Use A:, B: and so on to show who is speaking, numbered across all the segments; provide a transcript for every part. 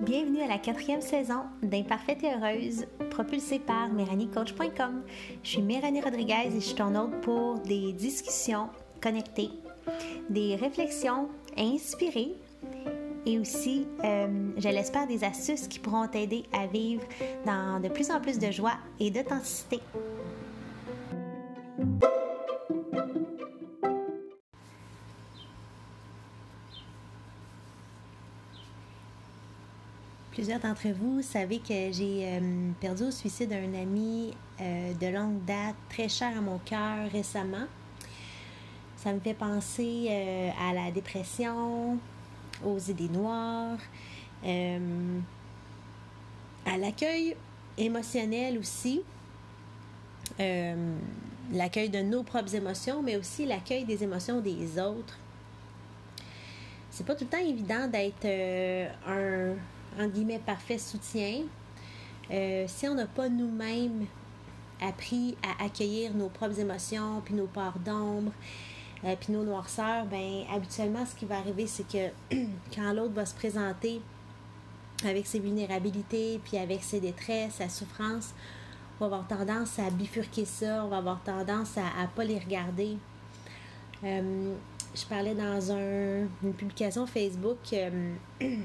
A: Bienvenue à la quatrième saison d'Imparfaite et Heureuse, propulsée par MéranieCoach.com. Je suis Méranie Rodriguez et je suis ton hôte pour des discussions connectées, des réflexions inspirées et aussi, euh, je l'espère, des astuces qui pourront t'aider à vivre dans de plus en plus de joie et d'authenticité. Plusieurs d'entre vous savez que j'ai euh, perdu au suicide un ami euh, de longue date, très cher à mon cœur récemment. Ça me fait penser à la dépression, aux idées noires, euh, à l'accueil émotionnel aussi, euh, l'accueil de nos propres émotions, mais aussi l'accueil des émotions des autres. C'est pas tout le temps évident d'être euh, un, parfait soutien. si on n'a pas nous-mêmes appris à accueillir nos propres émotions, puis nos parts d'ombre, euh, puis nos noirceurs, ben habituellement, ce qui va arriver, c'est que quand l'autre va se présenter avec ses vulnérabilités, puis avec ses détresses, sa souffrance, on va avoir tendance à bifurquer ça, on va avoir tendance à ne pas les regarder. Euh, je parlais dans une publication Facebook euh,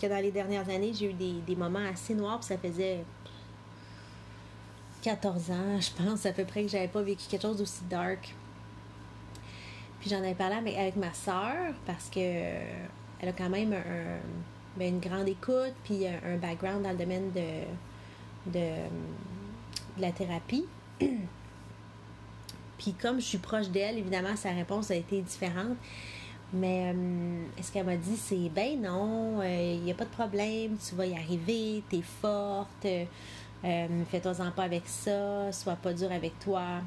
A: que dans les dernières années, j'ai eu des, des, moments assez noirs, puis ça faisait 14 ans, je pense, à peu près, que j'avais pas vécu quelque chose d'aussi dark. Puis j'en avais parlé avec ma soeur parce que euh, elle a quand même ben, une grande écoute puis un, background dans le domaine de, de, la thérapie. puis comme je suis proche d'elle, évidemment, sa réponse a été différente. Mais euh, ce qu'elle m'a dit, c'est ben non, il euh, n'y a pas de problème, tu vas y arriver, tu es forte, fais-toi-en pas avec ça, sois pas dur avec toi.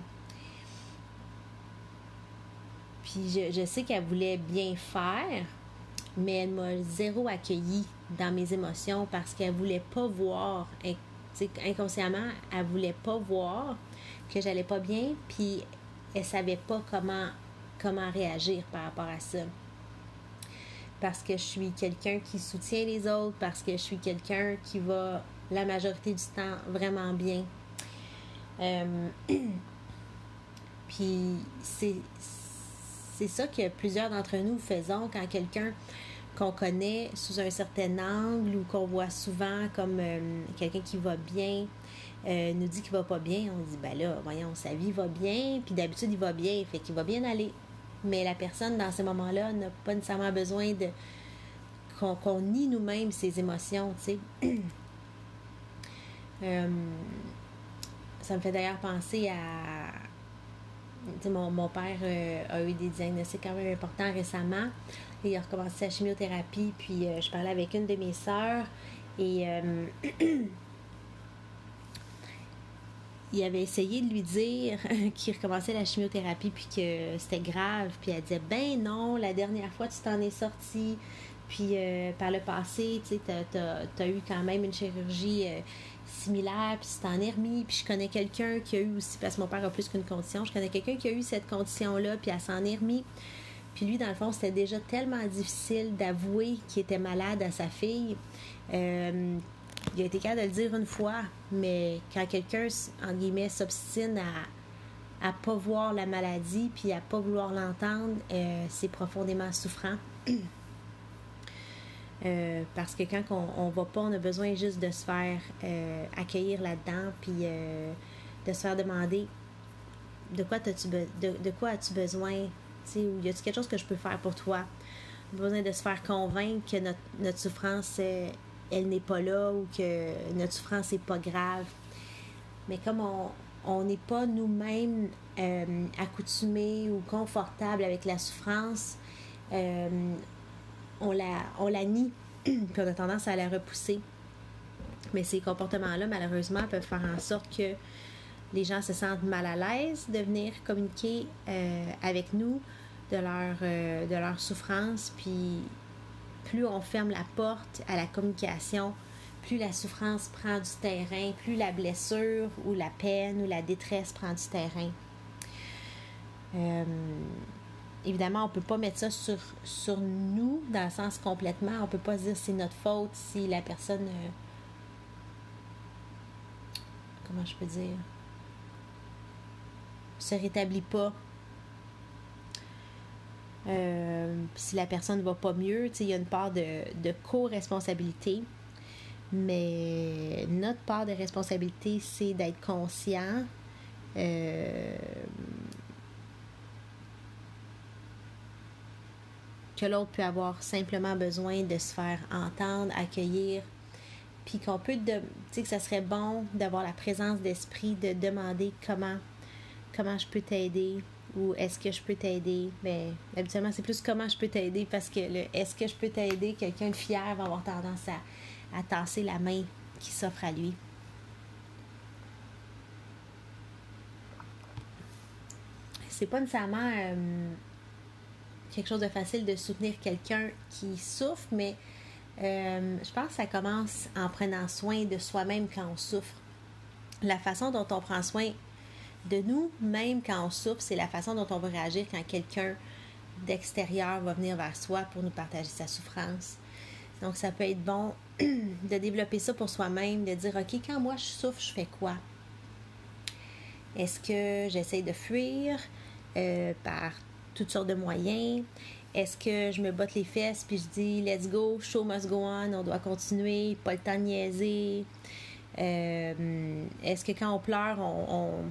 A: Puis je, sais qu'elle voulait bien faire, mais elle m'a zéro accueilli dans mes émotions parce qu'elle voulait pas voir, inconsciemment, elle voulait pas voir que j'allais pas bien, puis elle savait pas comment, comment réagir par rapport à ça. Parce que je suis quelqu'un qui soutient les autres, parce que je suis quelqu'un qui va la majorité du temps vraiment bien. Euh, puis c'est c'est ça que plusieurs d'entre nous faisons quand quelqu'un qu'on connaît sous un certain angle ou qu'on voit souvent comme euh, quelqu'un qui va bien euh, nous dit qu'il va pas bien, on dit ben là, voyons, sa vie va bien, puis d'habitude il va bien, fait qu'il va bien aller. Mais la personne dans ces moments-là n'a pas nécessairement besoin de qu'on nie nous-mêmes ses émotions, tu sais. Euh, ça me fait d'ailleurs penser à mon, mon, père euh, a eu des diagnostics quand même importants récemment. il a recommencé sa chimiothérapie. Puis euh, je parlais avec une de mes sœurs et il avait essayé de lui dire qu'il recommençait la chimiothérapie puis que c'était grave. Puis elle disait Ben non, la dernière fois tu t'en es sorti. Puis par le passé, tu as, eu quand même une chirurgie similaire, puis c'est en remis, puis je connais quelqu'un qui a eu aussi, parce que mon père a plus qu'une condition, je connais quelqu'un qui a eu cette condition-là, puis elle s'en est. Puis lui, dans le fond, c'était déjà tellement difficile d'avouer qu'il était malade à sa fille. Euh, il a été capable de le dire une fois, mais quand quelqu'un, en guillemets, s'obstine à à pas voir la maladie puis à pas vouloir l'entendre, euh, c'est profondément souffrant. Euh, parce que quand on, ne va pas, on a besoin juste de se faire euh, accueillir là-dedans, puis de se faire demander de quoi, as-tu de, de, quoi as-tu besoin, ou y a-t-il quelque chose que je peux faire pour toi? On a besoin de se faire convaincre que notre, notre souffrance, elle n'est pas là ou que notre souffrance n'est pas grave. Mais comme on n'est pas nous-mêmes accoutumés ou confortables avec la souffrance, on la, on la nie, puis on a tendance à la repousser. Mais ces comportements-là, malheureusement, peuvent faire en sorte que les gens se sentent mal à l'aise de venir communiquer euh, avec nous de leur, euh, de leur souffrance. Puis plus on ferme la porte à la communication, plus la souffrance prend du terrain, plus la blessure ou la peine ou la détresse prend du terrain. Euh, évidemment, on ne peut pas mettre ça sur, sur nous, dans le sens complètement. On ne peut pas dire c'est notre faute si la personne. Euh, comment je peux dire se rétablit pas. Euh, si la personne ne va pas mieux, il y a une part de, de co-responsabilité. Mais notre part de responsabilité, c'est d'être conscient euh, que l'autre peut avoir simplement besoin de se faire entendre, accueillir, puis qu'on peut, tu sais, que ça serait bon d'avoir la présence d'esprit de demander comment, comment je peux t'aider ou est-ce que je peux t'aider? Mais ben, habituellement, c'est plus comment je peux t'aider parce que le est-ce que je peux t'aider, quelqu'un de fier va avoir tendance à, à tasser la main qui s'offre à lui. C'est pas nécessairement. Euh, quelque chose de facile de soutenir quelqu'un qui souffre, mais euh, je pense que ça commence en prenant soin de soi-même quand on souffre. La façon dont on prend soin de nous, même quand on souffre, c'est la façon dont on va réagir quand quelqu'un d'extérieur va venir vers soi pour nous partager sa souffrance. Donc, ça peut être bon de développer ça pour soi-même, de dire, OK, quand moi je souffre, je fais quoi? Est-ce que j'essaie de fuir euh, par toutes sortes de moyens? Est-ce que je me botte les fesses puis je dis let's go, show must go on, on doit continuer, pas le temps de niaiser? Euh, est-ce que quand on pleure, on,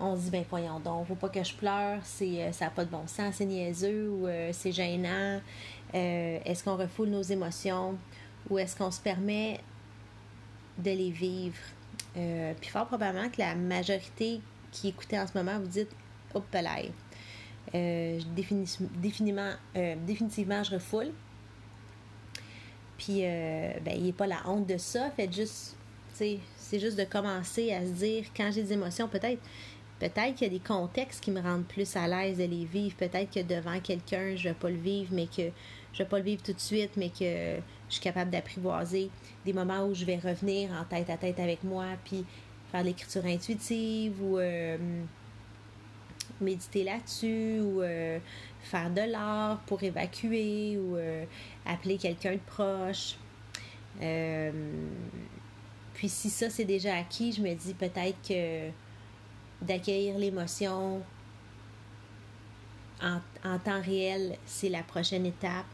A: se dit ben voyons donc, faut pas que je pleure, c'est euh, ça n'a pas de bon sens, c'est niaiseux ou euh, c'est gênant? est-ce qu'on refoule nos émotions ou est-ce qu'on se permet de les vivre? puis fort probablement que la majorité qui écoutait en ce moment, vous dites Hop là, euh, définitivement, euh, je refoule. Puis, euh, ben, il n'est pas la honte de ça. Fait juste, c'est juste de commencer à se dire, quand j'ai des émotions, peut-être peut-être qu'il y a des contextes qui me rendent plus à l'aise de les vivre. Peut-être que devant quelqu'un, je ne vais pas le vivre, mais que je vais pas le vivre tout de suite, mais que je suis capable d'apprivoiser des moments où je vais revenir en tête à tête avec moi, puis faire l'écriture intuitive ou méditer là-dessus ou euh, faire de l'art pour évacuer ou euh, appeler quelqu'un de proche. Euh, puis si ça c'est déjà acquis, je me dis peut-être que d'accueillir l'émotion en, temps réel, c'est la prochaine étape.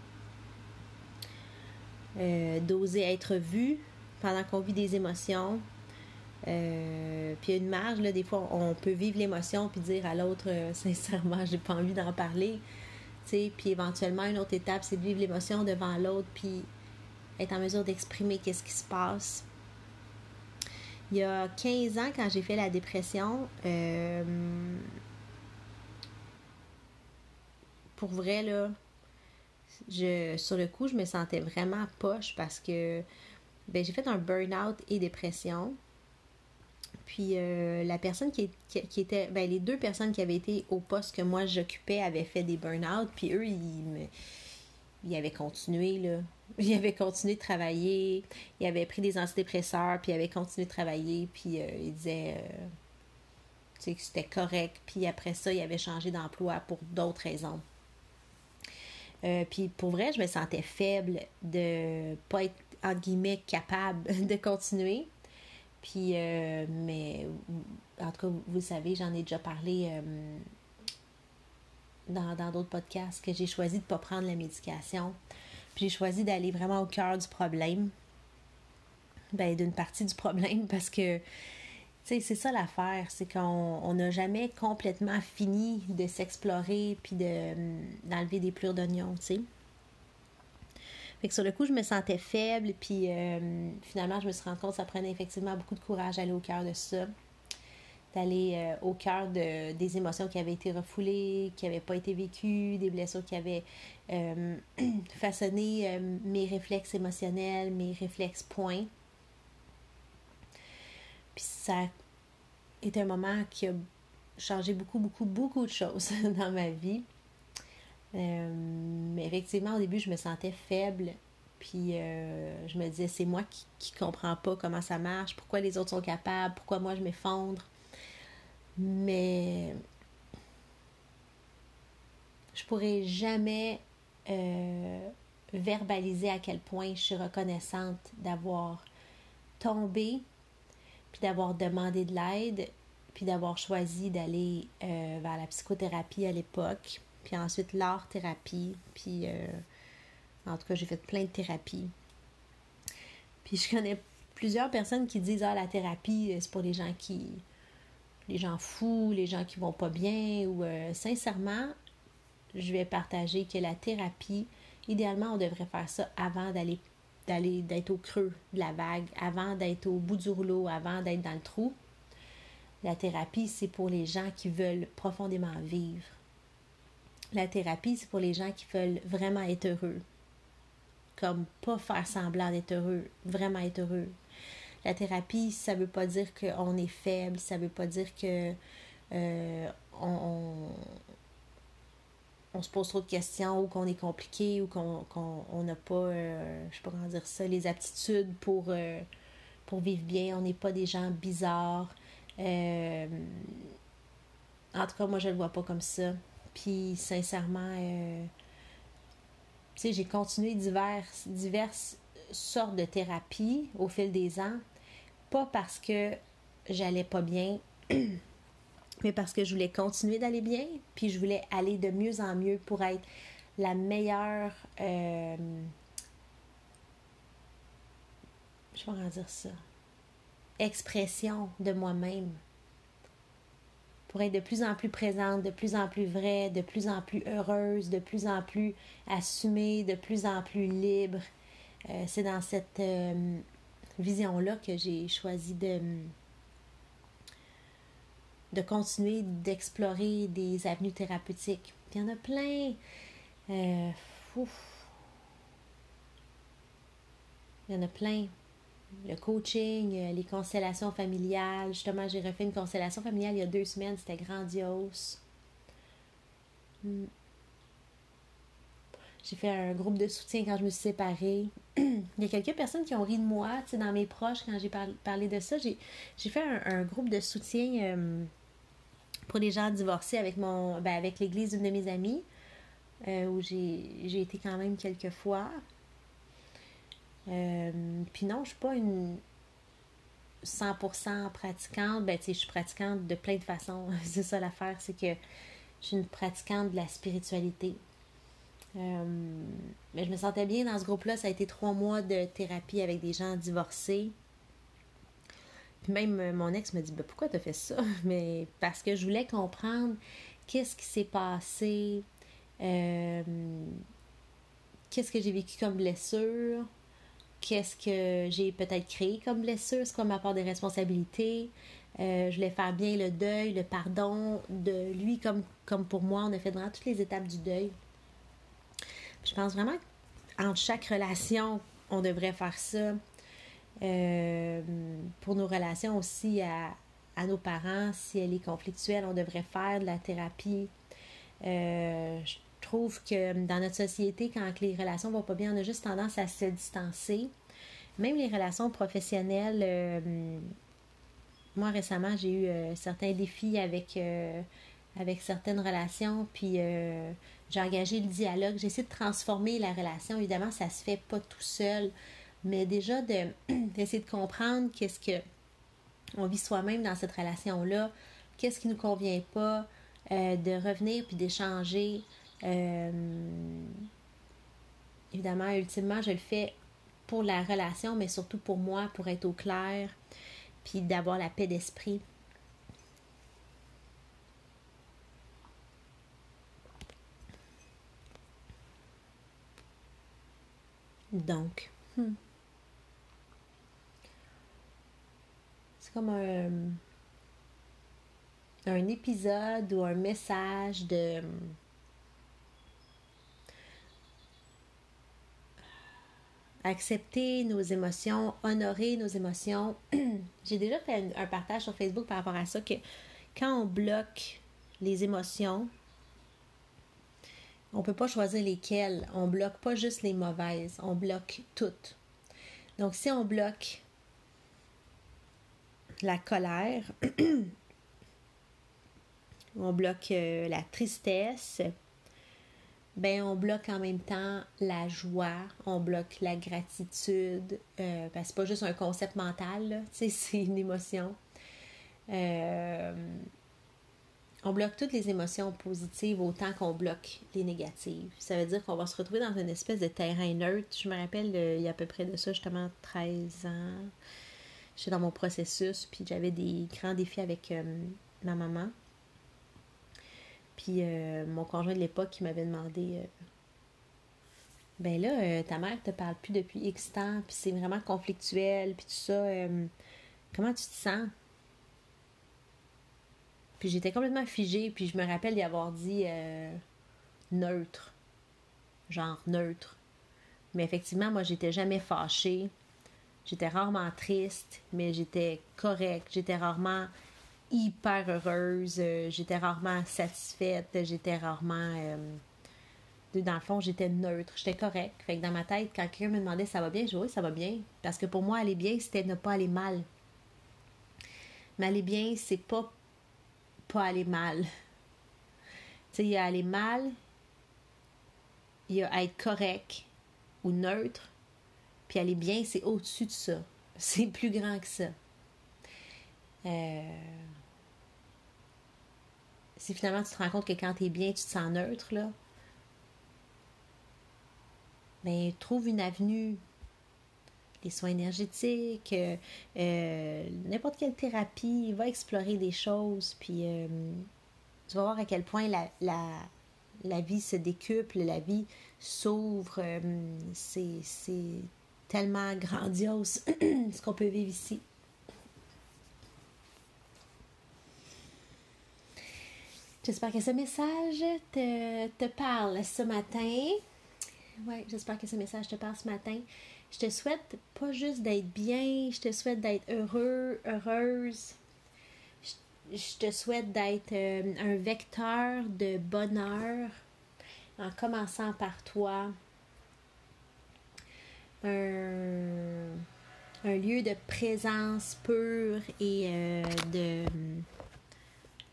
A: D'oser être vu pendant qu'on vit des émotions, euh, puis une marge, là, des fois, on peut vivre l'émotion puis dire à l'autre, euh, sincèrement, j'ai pas envie d'en parler. Puis éventuellement, une autre étape, c'est de vivre l'émotion devant l'autre puis être en mesure d'exprimer qu'est-ce qui se passe. Il y a 15 ans, quand j'ai fait la dépression, euh, pour vrai, là, je, sur le coup, je me sentais vraiment poche parce que ben, j'ai fait un burn-out et dépression. Puis euh, la personne qui, qui, était, ben, les deux personnes qui avaient été au poste que moi j'occupais avaient fait des burn-out, puis eux, ils, ils avaient continué, là. Ils avaient continué de travailler, ils avaient pris des antidépresseurs, puis ils avaient continué de travailler, puis euh, ils disaient euh, que c'était correct, puis après ça, ils avaient changé d'emploi pour d'autres raisons. puis pour vrai, je me sentais faible de pas être, entre guillemets, capable de continuer. Puis, euh, mais en tout cas, vous, le savez, j'en ai déjà parlé euh, dans d'autres podcasts que j'ai choisi de ne pas prendre la médication. J'ai choisi d'aller vraiment au cœur du problème. Ben, d'une partie du problème parce que, tu sais, c'est ça l'affaire, c'est qu'on n'a jamais complètement fini de s'explorer puis d'enlever des plures d'oignon, tu sais. Fait que sur le coup, je me sentais faible, puis euh, finalement, je me suis rendu compte que ça prenait effectivement beaucoup de courage d'aller au cœur de ça, d'aller euh, au cœur de, des émotions qui avaient été refoulées, qui n'avaient pas été vécues, des blessures qui avaient euh, façonné mes réflexes émotionnels, mes réflexes points. Puis ça été un moment qui a changé beaucoup, beaucoup, beaucoup de choses dans ma vie. Euh, mais effectivement, au début, je me sentais faible. Puis euh, je me disais, c'est moi qui, ne comprends pas comment ça marche, pourquoi les autres sont capables, pourquoi moi je m'effondre. Mais je pourrais jamais euh, verbaliser à quel point je suis reconnaissante d'avoir tombé, puis d'avoir demandé de l'aide, puis d'avoir choisi d'aller euh, vers la psychothérapie à l'époque, puis ensuite l'art-thérapie, puis euh, en tout cas j'ai fait plein de thérapies. Puis je connais plusieurs personnes qui disent ah la thérapie c'est pour les gens qui les gens fous, les gens qui vont pas bien ou sincèrement je vais partager que la thérapie, idéalement, on devrait faire ça avant d'aller d'aller d'être au creux de la vague, avant d'être au bout du rouleau, avant d'être dans le trou. La thérapie, c'est pour les gens qui veulent profondément vivre. La thérapie, c'est pour les gens qui veulent vraiment être heureux. Comme pas faire semblant d'être heureux, vraiment être heureux. La thérapie, ça veut pas dire qu'on est faible, ça veut pas dire que euh, on, se pose trop de questions ou qu'on est compliqué ou qu'on n'a pas, euh, je sais pas comment dire ça, les aptitudes pour, euh, vivre bien. On n'est pas des gens bizarres. En tout cas, moi, je le vois pas comme ça. Puis, sincèrement, j'ai continué diverses, diverses sortes de thérapies au fil des ans. Pas parce que j'allais pas bien, mais parce que je voulais continuer d'aller bien, puis je voulais aller de mieux en mieux pour être la meilleure. Euh, je vais en dire ça. Expression de moi-même. Pour être de plus en plus présente, de plus en plus vraie, de plus en plus heureuse, de plus en plus assumée, de plus en plus libre. Euh, c'est dans cette euh, vision-là que j'ai choisi de de continuer d'explorer des avenues thérapeutiques. il y en a plein. Euh, il y en a plein. Le coaching, euh, les constellations familiales. Justement, j'ai refait une constellation familiale il y a deux semaines. C'était grandiose. Hmm. J'ai fait un groupe de soutien quand je me suis séparée. il y a quelques personnes qui ont ri de moi, tu sais, dans mes proches, quand j'ai parlé de ça. J'ai fait un, groupe de soutien euh, pour les gens divorcés avec mon ben, avec l'église d'une de mes amies, euh, où j'ai été quand même quelques fois. Euh, puis non, je suis pas une 100% pratiquante. Ben, tu sais, je suis pratiquante de plein de façons. c'est ça l'affaire, c'est que je suis une pratiquante de la spiritualité. Euh, mais je me sentais bien dans ce groupe-là. Ça a été trois mois de thérapie avec des gens divorcés. Puis même euh, mon ex me dit ben, Pourquoi tu fait ça? Mais parce que je voulais comprendre qu'est-ce qui s'est passé, euh, qu'est-ce que j'ai vécu comme blessure, qu'est-ce que j'ai peut-être créé comme blessure, c'est quoi ma des responsabilités. Je voulais faire bien le deuil, le pardon de lui comme, comme pour moi. On a fait vraiment toutes les étapes du deuil. Je pense vraiment qu'entre chaque relation, on devrait faire ça. Euh, pour nos relations aussi à, nos parents, si elle est conflictuelle, on devrait faire de la thérapie. Euh, je trouve que dans notre société, quand les relations vont pas bien, on a juste tendance à se distancer. Même les relations professionnelles, euh, moi récemment, j'ai eu certains défis avec, avec certaines relations, puis j'ai engagé le dialogue, j'ai essayé de transformer la relation. Évidemment, ça se fait pas tout seul mais déjà d'essayer de, comprendre qu'est-ce que on vit soi-même dans cette relation-là, qu'est-ce qui ne nous convient pas, euh, de revenir puis d'échanger. Euh, évidemment, ultimement, je le fais pour la relation, mais surtout pour moi, pour être au clair, puis d'avoir la paix d'esprit. Donc, hmm. comme un, un épisode ou un message de accepter nos émotions, honorer nos émotions. J'ai déjà fait un, partage sur Facebook par rapport à ça que quand on bloque les émotions, on ne peut pas choisir lesquelles. On bloque pas juste les mauvaises, on bloque toutes. Donc si on bloque la colère, on bloque euh, la tristesse, ben on bloque en même temps la joie, on bloque la gratitude, euh, que c'est pas juste un concept mental, c'est une émotion. Euh, on bloque toutes les émotions positives autant qu'on bloque les négatives. Ça veut dire qu'on va se retrouver dans une espèce de terrain neutre. Je me rappelle, euh, il y a à peu près de ça, justement, 13 ans. J'étais dans mon processus, puis j'avais des grands défis avec ma maman. Puis euh, mon conjoint de l'époque qui m'avait demandé euh, Ben là, euh, ta mère te parle plus depuis X temps, puis c'est vraiment conflictuel, puis tout ça. comment tu te sens? Puis j'étais complètement figée, puis je me rappelle d'y avoir dit neutre. Genre neutre. Mais effectivement, moi, j'étais jamais fâchée. J'étais rarement triste, mais j'étais correcte. J'étais rarement hyper heureuse. Euh, j'étais rarement satisfaite. J'étais rarement. Euh, dans le fond, j'étais neutre. J'étais correcte. Fait que dans ma tête, quand quelqu'un me demandait ça va bien, je dis oui, ça va bien. Parce que pour moi, aller bien, c'était ne pas aller mal. Mais aller bien, c'est pas pas aller mal. Tu sais, il y a aller mal, il y a être correct ou neutre, puis aller bien, c'est au-dessus de ça. C'est plus grand que ça. Euh, si finalement tu te rends compte que quand tu es bien, tu te sens neutre, là, ben, trouve une avenue. Les soins énergétiques, euh, euh, n'importe quelle thérapie, va explorer des choses, puis euh, tu vas voir à quel point la, vie se décuple, la vie s'ouvre. c'est tellement grandiose ce qu'on peut vivre ici. J'espère que ce message te, te, parle ce matin. Ouais, j'espère que ce message te parle ce matin. Je te souhaite pas juste d'être bien, je te souhaite d'être heureux, heureuse. Je, te souhaite d'être euh, un vecteur de bonheur en commençant par toi. Un, lieu de présence pure et euh, de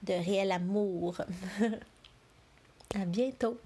A: de réel amour. à bientôt.